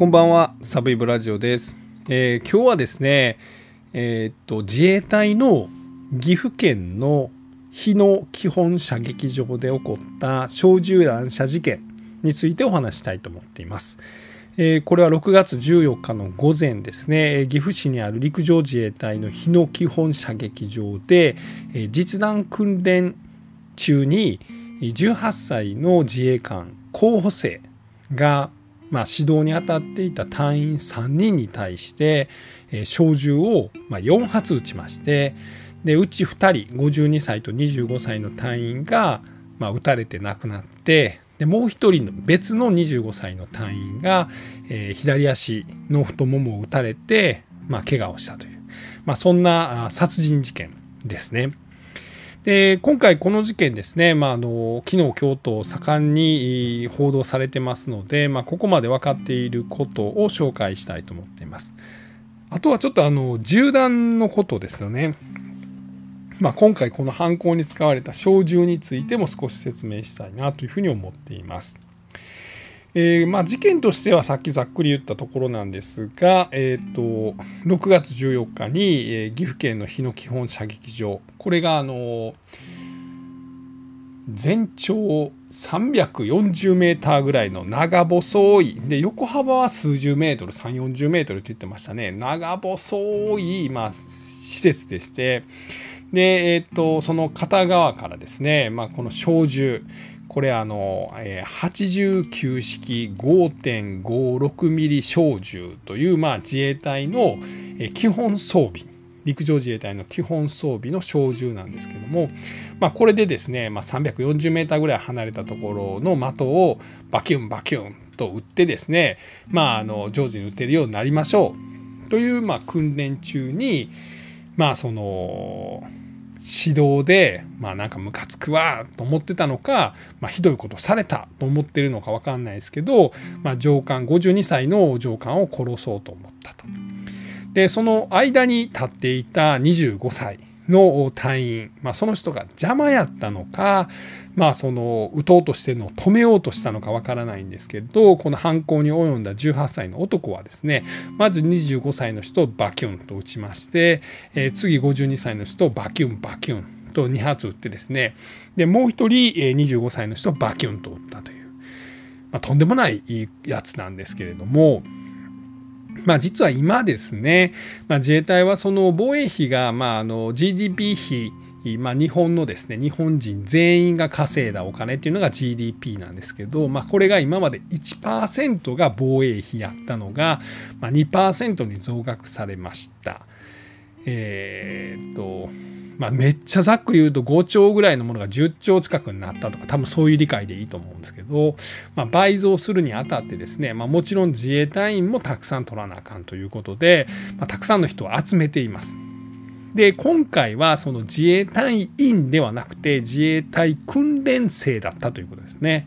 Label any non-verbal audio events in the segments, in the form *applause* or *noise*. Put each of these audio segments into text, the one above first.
こんばんは、サブイブラジオです。えー今日はですね、えーっと自衛隊の岐阜県の日野基本射撃場で起こった小銃乱射事件についてお話したいと思っています。えーこれは6月14日の午前ですね、岐阜市にある陸上自衛隊の日野基本射撃場で、え実弾訓練中に18歳の自衛官候補生がまあ、指導に当たっていた隊員3人に対して、えー小銃をまあ4発撃ちましてでうち2人52歳と25歳の隊員がまあ撃たれて亡くなってでもう1人の別の25歳の隊員が、えー左足の太ももを撃たれて、まあ、怪我をしたという、まあ、そんな殺人事件ですね。で今回この事件ですね、まあ、あの昨日今日と盛んに報道されてますので、まあ、ここまで分かっていることを紹介したいと思っています。あとはちょっとあの銃弾のことですよね。まあ、今回この犯行に使われた小銃についても少し説明したいなというふうに思っています。えーまあ、事件としてはさっきざっくり言ったところなんですが、えー、と6月14日に、えー岐阜県の日野基本射撃場。これがあの全長340メーターぐらいの長細いで横幅は数十メートル3 4 0メートルって言ってましたね。長細い、まあ、施設でして。で、えー、とその片側からですね、まあ、この小銃これあの、えー89式5.56ミリ小銃という、まあ、自衛隊の、え基本装備陸上自衛隊の基本装備の小銃なんですけども、まあ、これでですね、まあ、340メーターぐらい離れたところの的をバキュンバキュンと撃ってですね、まあ、あの上手に撃てるようになりましょうという、まあ、訓練中にまあその指導でまあなんかムカつくわと思ってたのか、まあ、ひどいことされたと思ってるのかわかんないですけど、まあ、上官52歳の上官を殺そうと思ったと。でその間に立っていた25歳の隊員、まあ、その人が邪魔やったのか、まあ、その撃とうとしてるのを止めようとしたのかわからないんですけどこの犯行に及んだ18歳の男はですねまず25歳の人をバキュンと撃ちまして、えー次52歳の人をバキュンバキュンと2発撃ってですねでもう1人、えー25歳の人をバキュンと撃ったという、まあ、とんでもないやつなんですけれども。まあ、実は今ですね、まあ、自衛隊はその防衛費がまああの GDP 比まあ、日本のですね日本人全員が稼いだお金っていうのが GDP なんですけど、まあ、これが今まで1%が防衛費やったのが、まあ、2%に増額されました。えーっとまあ、めっちゃざっくり言うと5兆ぐらいのものが10兆近くになったとか多分そういう理解でいいと思うんですけど、まあ、倍増するにあたってですね、まあ、もちろん自衛隊員もたくさん取らなあかんということで、ま、たくさんの人を集めています。で今回はその自衛隊員ではなくて自衛隊訓練生だったということですね。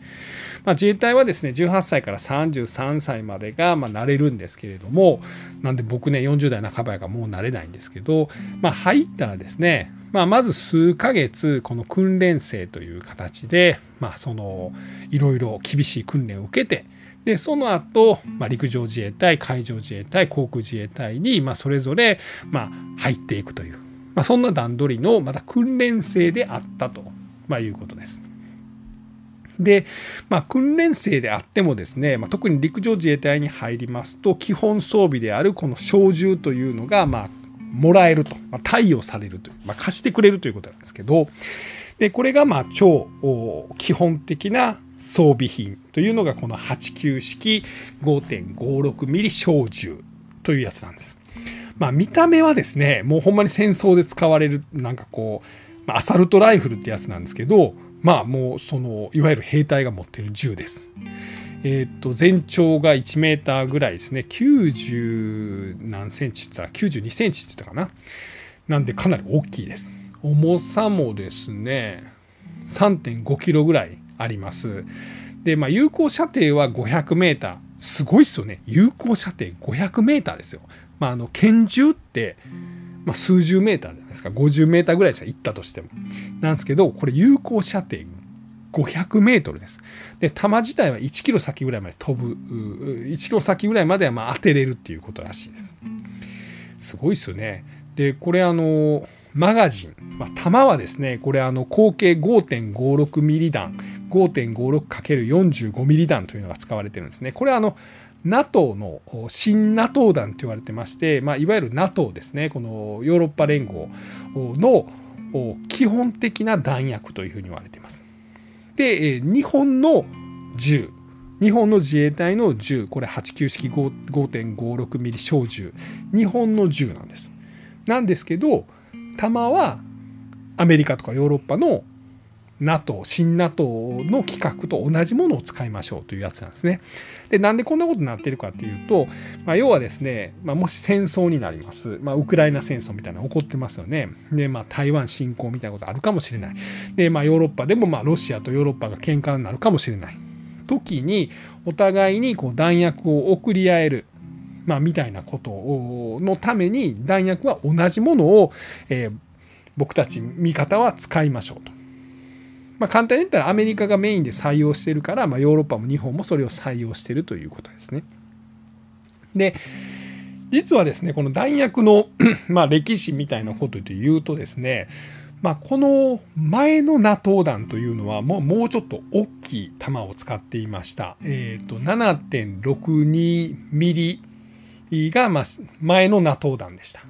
まあ、自衛隊はですね18歳から33歳までがまあなれるんですけれどもなんで僕ね40代半ばやからもうなれないんですけど、まあ、入ったらですね、まあ、まず数ヶ月この訓練生という形で、まあ、そのいろいろ厳しい訓練を受けてでその後、まあ、陸上自衛隊海上自衛隊航空自衛隊に、まあ、それぞれ、まあ、入っていくという、まあ、そんな段取りのまた訓練生であったと、まあ、いうことです。で、まあ、訓練生であってもですね、まあ、特に陸上自衛隊に入りますと基本装備であるこの小銃というのが、まあ、もらえると、まあ、貸与されるという、まあ、貸してくれるということなんですけどでこれがまあ超基本的な装備品というのがこの89式5.56ミリ小銃というやつなんです。まあ、見た目はですねもうほんまに戦争で使われるなんかこう、アサルトライフルってやつなんですけどまあもうそのいわゆる兵隊が持ってる銃です。えー、と全長が1メーターぐらいですね。90何センチって言ったら92センチって言ったかな。なんでかなり大きいです。重さもですね3.5キロぐらいあります。でまあ有効射程は500メーター。すごいっすよね。有効射程500メーターですよ。まああの拳銃ってまあ、数十メーターじゃないですか50メーターぐらいしか行ったとしてもなんですけどこれ有効射程500メートルです。で、弾自体は1キロ先ぐらいまで飛ぶ、1キロ先ぐらいまではま当てれるっていうことらしいです。すごいですよね。で、これあの、マガジン、まあ、弾はですね、これあの合計5.56ミリ弾、5.56×45 ミリ弾というのが使われてるんですね。これあの、NATO の新 NATO 弾と言われてまして、まあ、いわゆる NATO ですね、このヨーロッパ連合の基本的な弾薬というふうに言われています。で、日本の銃、日本の自衛隊の銃、これ89式5.56ミリ小銃、日本の銃なんです。なんですけど、弾はアメリカとかヨーロッパの NATO、新 NATO の規格と同じものを使いましょうというやつなんですね。で、なんでこんなことになってるかというと、まあ、要はですね、まあ、もし戦争になります。まあ、ウクライナ戦争みたいなの起こってますよね。で、まあ、台湾侵攻みたいなことあるかもしれない。で、まあ、ヨーロッパでも、まあ、ロシアとヨーロッパが喧嘩になるかもしれない。時に、お互いにこう弾薬を送り合える。まあ、みたいなことのために弾薬は同じものを、えー、僕たち味方は使いましょうと。まあ、簡単に言ったらアメリカがメインで採用してるから、まあ、ヨーロッパも日本もそれを採用してるということですね。で実はですねこの弾薬の *clears throat* まあ歴史みたいなことで言うとですねまあ、この前の NATO 弾というのはもうもうちょっと大きい弾を使っていました。え、ー、と7.62ミリがまあ前の NATO 弾でした。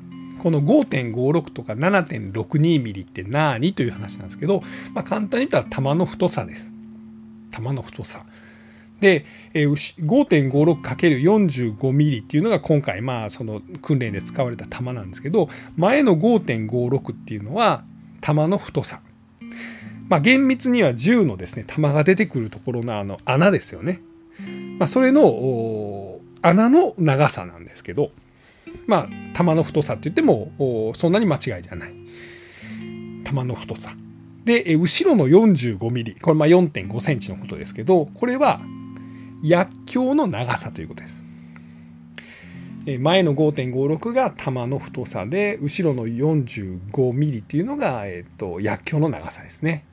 この5.56とか7.62ミリって何という話なんですけど、まあ、簡単に言ったら弾の太さです。弾の太さ。で、5.56×45 ミリっていうのが今回まあその訓練で使われた弾なんですけど、前の5.56っていうのは弾の太さ。まあ、厳密には銃のですね、弾が出てくるところのあの穴ですよね。まあ、それの穴の長さなんですけど、まあ玉の太さって言ってもそんなに間違いじゃない。玉の太さ。で後ろの45ミリ。これまあ4.5センチのことですけどこれは薬莢の長さということです。前の5.56が玉の太さで後ろの45ミリっていうのが、えっと、薬莢の長さですね。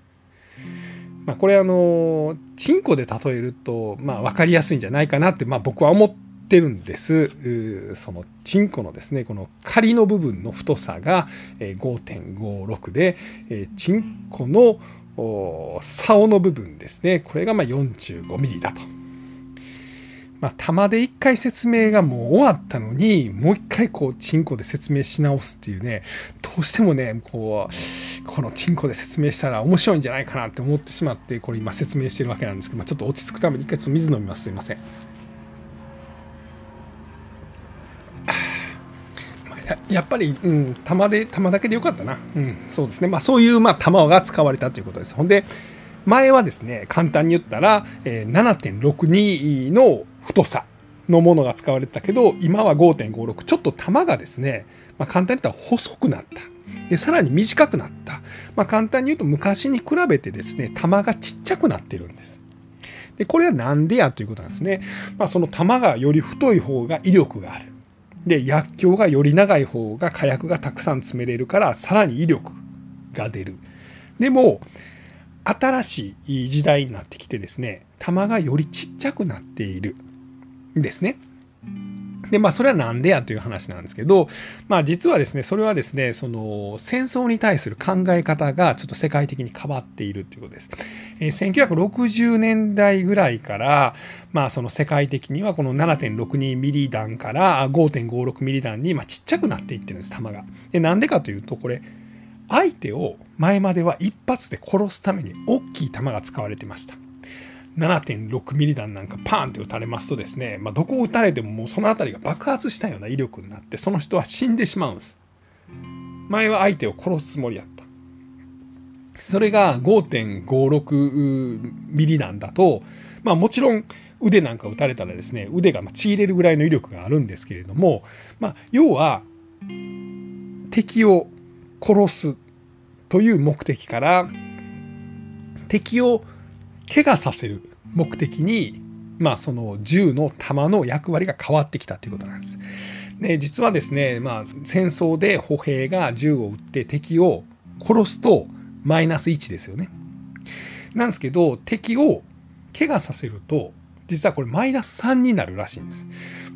まあ、これあのチンコで例えると、まあ、分かりやすいんじゃないかなって、まあ、僕は思ってるんです。そのチンコのですね、この仮の部分の太さが5.56で、チンコの竿の部分ですね、これがま 45mm だと。まあ、玉で一回説明がもう終わったのに、もう一回こう、チンコで説明し直すっていうね、どうしてもね、こう、このチンコで説明したら面白いんじゃないかなって思ってしまって、これ今説明してるわけなんですけど、ま、ちょっと落ち着くために一回ちょっと水飲みます。すいません。やっぱり、うん、玉で、玉だけでよかったな。うん、そうですね。まあ、そういう、まあ、玉が使われたということです。ほんで、前はですね、簡単に言ったら、えー、7.62の太さのものが使われてたけど、今は5.56。ちょっと玉がですね、まあ、簡単に言ったら細くなった。でさらに短くなった。まあ、簡単に言うと昔に比べてですね、玉がちっちゃくなってるんです。で、これはなんでやということなんですね。まあ、その玉がより太い方が威力がある。で薬莢がより長い方が火薬がたくさん詰めれるからさらに威力が出る。でも新しい時代になってきてですね弾がよりちっちゃくなっているんですね。でまあそれは何でやという話なんですけどまあ実はですねそれはですねその戦争に対する考え方がちょっと世界的に変わっているということです。えー、1960年代ぐらいからまあその世界的にはこの7.62ミリ弾から5.56ミリ弾にまあちっちゃくなっていってるんです弾が。でなんでかというとこれ相手を前までは一発で殺すために大きい弾が使われてました。7.6ミリ弾なんかパーンって撃たれますとですね、まあ、どこを撃たれてももうその辺りが爆発したような威力になってその人は死んでしまうんです。前は相手を殺すつもりやった。それが5.56ミリ弾だとまあもちろん腕なんか撃たれたらですね腕がちぎれるぐらいの威力があるんですけれども、まあ、要は敵を殺すという目的から敵を怪我させる目的に、まあ、その銃の弾の役割が変わってきたということなんです。で実はですね、まあ、戦争で歩兵が銃を撃って敵を殺すとマイナス1ですよね。なんですけど敵を怪我させると実はこれマイナス3になるらしいんです。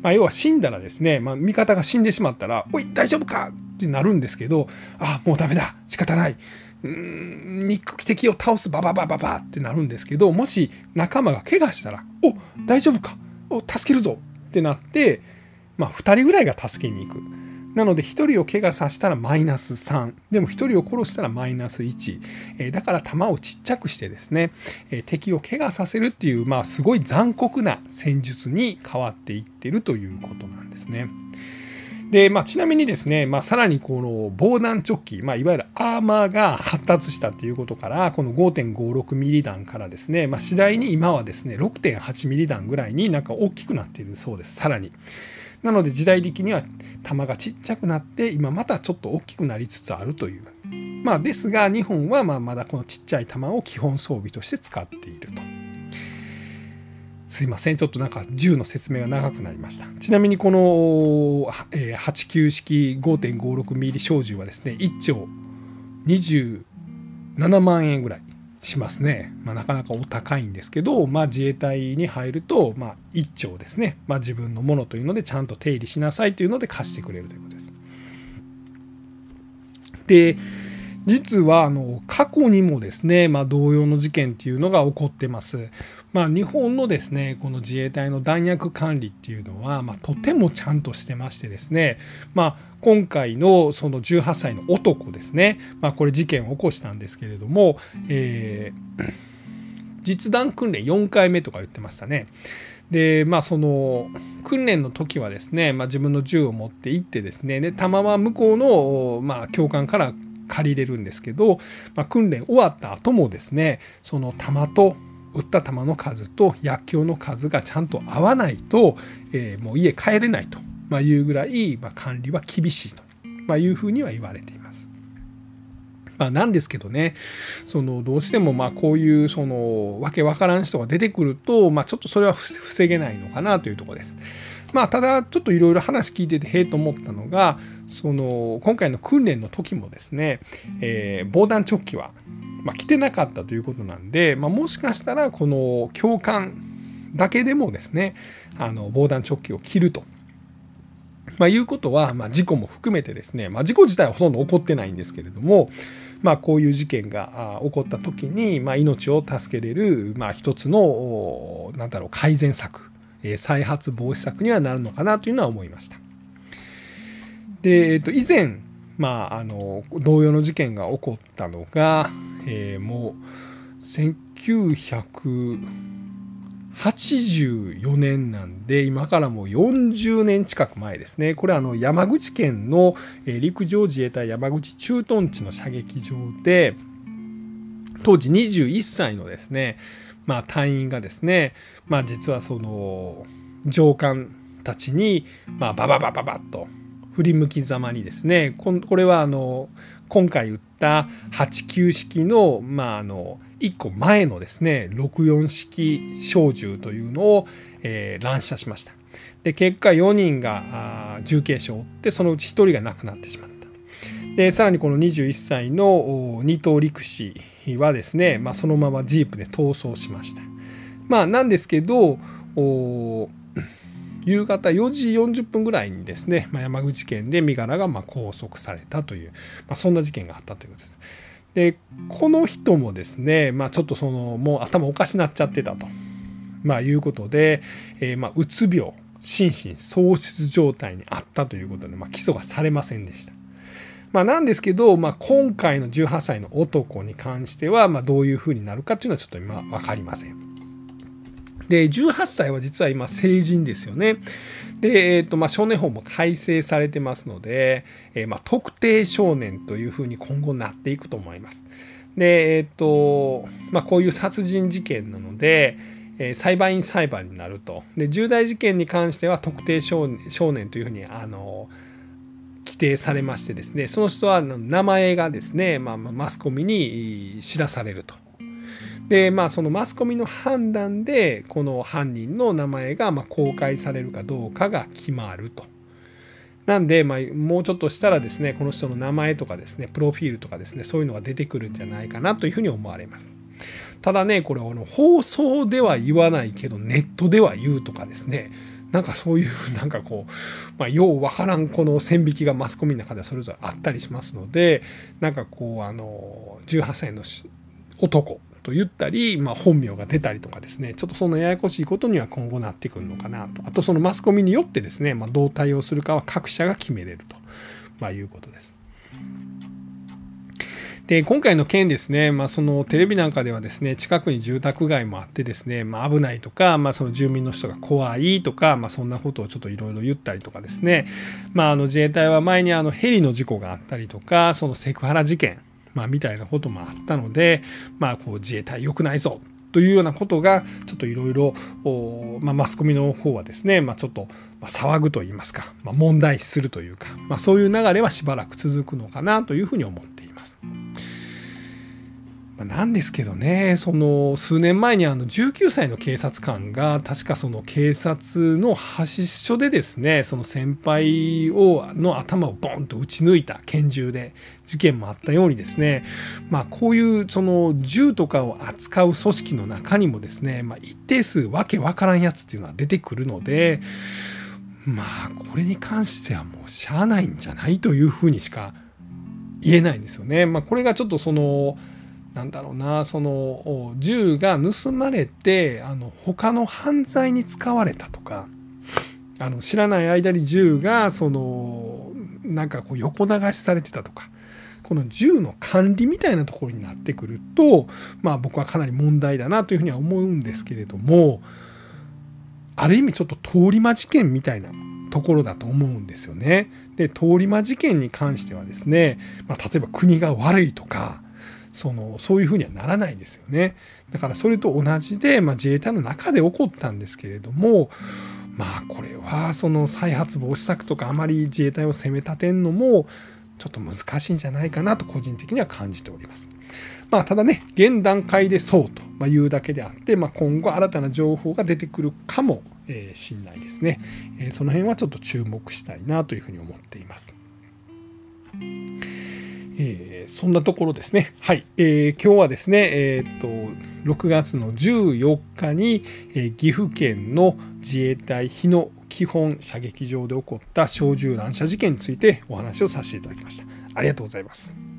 まあ、要は死んだらですね、まあ、味方が死んでしまったら「おい大丈夫か!」ってなるんですけど「あもうダメだ仕方ない」うん肉敵を倒すバババババってなるんですけどもし仲間が怪我したら「お大丈夫かお助けるぞ!」ってなって、まあ、2人ぐらいが助けに行く。なので1人を怪我させたらマイナス3でも1人を殺したらマイナス1、え、だから弾をちっちゃくしてですね、え、敵を怪我させるっていう、まあ、すごい残酷な戦術に変わっていってるということなんですね。で、まあ、ちなみにですね、まあ、さらにこの防弾チョッキ、まあ、いわゆるアーマーが発達したということからこの5.56ミリ弾からですね、まあ、次第に今はですね6.8ミリ弾ぐらいになんか大きくなっているそうですさらに。なので時代的には弾がちっちゃくなって今またちょっと大きくなりつつあるという。まあ、ですが日本はままだこのちっちゃい弾を基本装備として使っていると。すいませんちょっとなんか銃の説明が長くなりましたちなみにこの、えー、89式 5.56mm 小銃はですね1丁27万円ぐらいしますね、まあ、なかなかお高いんですけど、まあ、自衛隊に入ると、まあ、1丁ですね、まあ、自分のものというのでちゃんと手入れしなさいというので貸してくれるということです。で実はあの過去にもですね、まあ、同様の事件っていうのが起こってます。まあ、日本のですねこの自衛隊の弾薬管理っていうのは、まあ、とてもちゃんとしてましてですね、まあ、今回のその18歳の男ですね、まあ、これ事件を起こしたんですけれども、えー、実弾訓練4回目とか言ってましたね。でまあその訓練の時はですね、まあ、自分の銃を持って行ってですねで弾は向こうの、まあ、教官から借りれるんですけど、まあ、訓練終わった後もですねその弾と打った球の数と薬莢の数がちゃんと合わないと、えー、もう家帰れないと、まいうぐらい、まあ、管理は厳しいと、まいうふうには言われています。まあ、なんですけどねそのどうしてもまあこういうそのわけわからん人が出てくると、まあ、ちょっとそれは防げないのかなというところです。まあ、ただちょっといろいろ話聞いててへえと思ったのがその今回の訓練の時もですね、えー、防弾チョッキは、まあ、着てなかったということなんで、まあ、もしかしたらこの教官だけでもですねあの防弾チョッキを着ると。まあ、いうことは、まあ、事故も含めてですね、まあ、事故自体はほとんど起こってないんですけれども、まあ、こういう事件が起こった時に、まあ、命を助けれる、まあ、一つのなんだろう改善策再発防止策にはなるのかなというのは思いました。で、えっと、以前、まあ、あの同様の事件が起こったのが、えー、もう1984年なんで今からもう40年近く前ですねこれあの山口県の陸上自衛隊山口駐屯地の射撃場で当時21歳のですねまあ、隊員がですね、まあ、実はその上官たちに、まあ、バババババッと振り向きざまにですねこれはあの今回撃った89式の,、まあ、あの1個前のですね64式小銃というのを、えー、乱射しました。で結果4人が重軽傷を負ってそのうち1人が亡くなってしまった。でさらにこの21歳の二等陸士はですね、まあ、そのままジープで逃走しました。まあ、なんですけど夕方4時40分ぐらいにですね、まあ、山口県で身柄がま拘束されたという、まあ、そんな事件があったということです。でこの人もですね、まあ、ちょっとそのもう頭おかしなっちゃってたと、まあ、いうことで、えー、まうつ病心神喪失状態にあったということで、ま、起訴がされませんでした。まあ、なんですけど、まあ、今回の18歳の男に関しては、まあ、どういうふうになるかっていうのはちょっと今分かりません。で、18歳は実は今成人ですよね。で、え、ー、と、まあ、少年法も改正されてますので、えー、まあ、特定少年というふうに今後なっていくと思います。で、え、ー、と、まあ、こういう殺人事件なので、え裁判員裁判になると。で、重大事件に関しては特定少年というふうに、あの、規定されましてですねその人は名前がですね、まあ、マスコミに知らされると。でまあそのマスコミの判断でこの犯人の名前がま公開されるかどうかが決まると。なんで、まあ、もうちょっとしたらですねこの人の名前とかですねプロフィールとかですねそういうのが出てくるんじゃないかなというふうに思われます。ただね、これあの放送では言わないけど、ネットでは言うとかですね、なんかそういう、なんかこう、まあ、ようわからんこの線引きがマスコミの中ではそれぞれあったりしますので、なんかこう、あの、18歳の男と言ったり、まあ、本名が出たりとかですね、ちょっとそのややこしいことには今後なってくるのかなと。あとそのマスコミによってですね、まあ、どう対応するかは各社が決めれると、まあ、いうことです。で今回の件ですね、まあ、そのテレビなんかではですね近くに住宅街もあってですね、まあ、危ないとか、まあ、その住民の人が怖いとか、まあ、そんなことをちょっといろいろ言ったりとかですね、まあ、あの自衛隊は前にあのヘリの事故があったりとかそのセクハラ事件、まあ、みたいなこともあったので、まあ、こう自衛隊良くないぞというようなことがちょっといろいろマスコミの方はですね、まあ、ちょっと騒ぐといいますか、まあ、問題視するというか、まあ、そういう流れはしばらく続くのかなというふうに思っています。なんですけどねその数年前にあの19歳の警察官が確かその警察の発所でですねその先輩をの頭をボンと撃ち抜いた拳銃で事件もあったようにですねまあこういうその銃とかを扱う組織の中にもですね、まあ、一定数わけわからんやつっていうのは出てくるのでまあこれに関してはもうしゃあないんじゃないというふうにしか言えないんですよね。まあ、これがちょっとそのなんだろうなその銃が盗まれてあの他の犯罪に使われたとかあの知らない間に銃がそのなんかこう横流しされてたとかこの銃の管理みたいなところになってくるとまあ僕はかなり問題だなというふうには思うんですけれどもある意味ちょっと通り魔事件みたいなところだと思うんですよね。で通り魔事件に関してはですね、まあ、例えば国が悪いとかそのそういうふうにはならないですよね。だからそれと同じで、まあ、自衛隊の中で起こったんですけれどもまあこれはその再発防止策とかあまり自衛隊を責め立てんのもちょっと難しいんじゃないかなと個人的には感じております。まあ、ただね現段階でそうというだけであって、まあ、今後新たな情報が出てくるかもしんないですね、その辺はちょっと注目したいなというふうに思っています。えー、そんなところですね。はい。えー、今日はですね、えー、っと、6月の14日に、え、岐阜県の自衛隊日野基本射撃場で起こった小銃乱射事件についてお話をさせていただきました。ありがとうございます。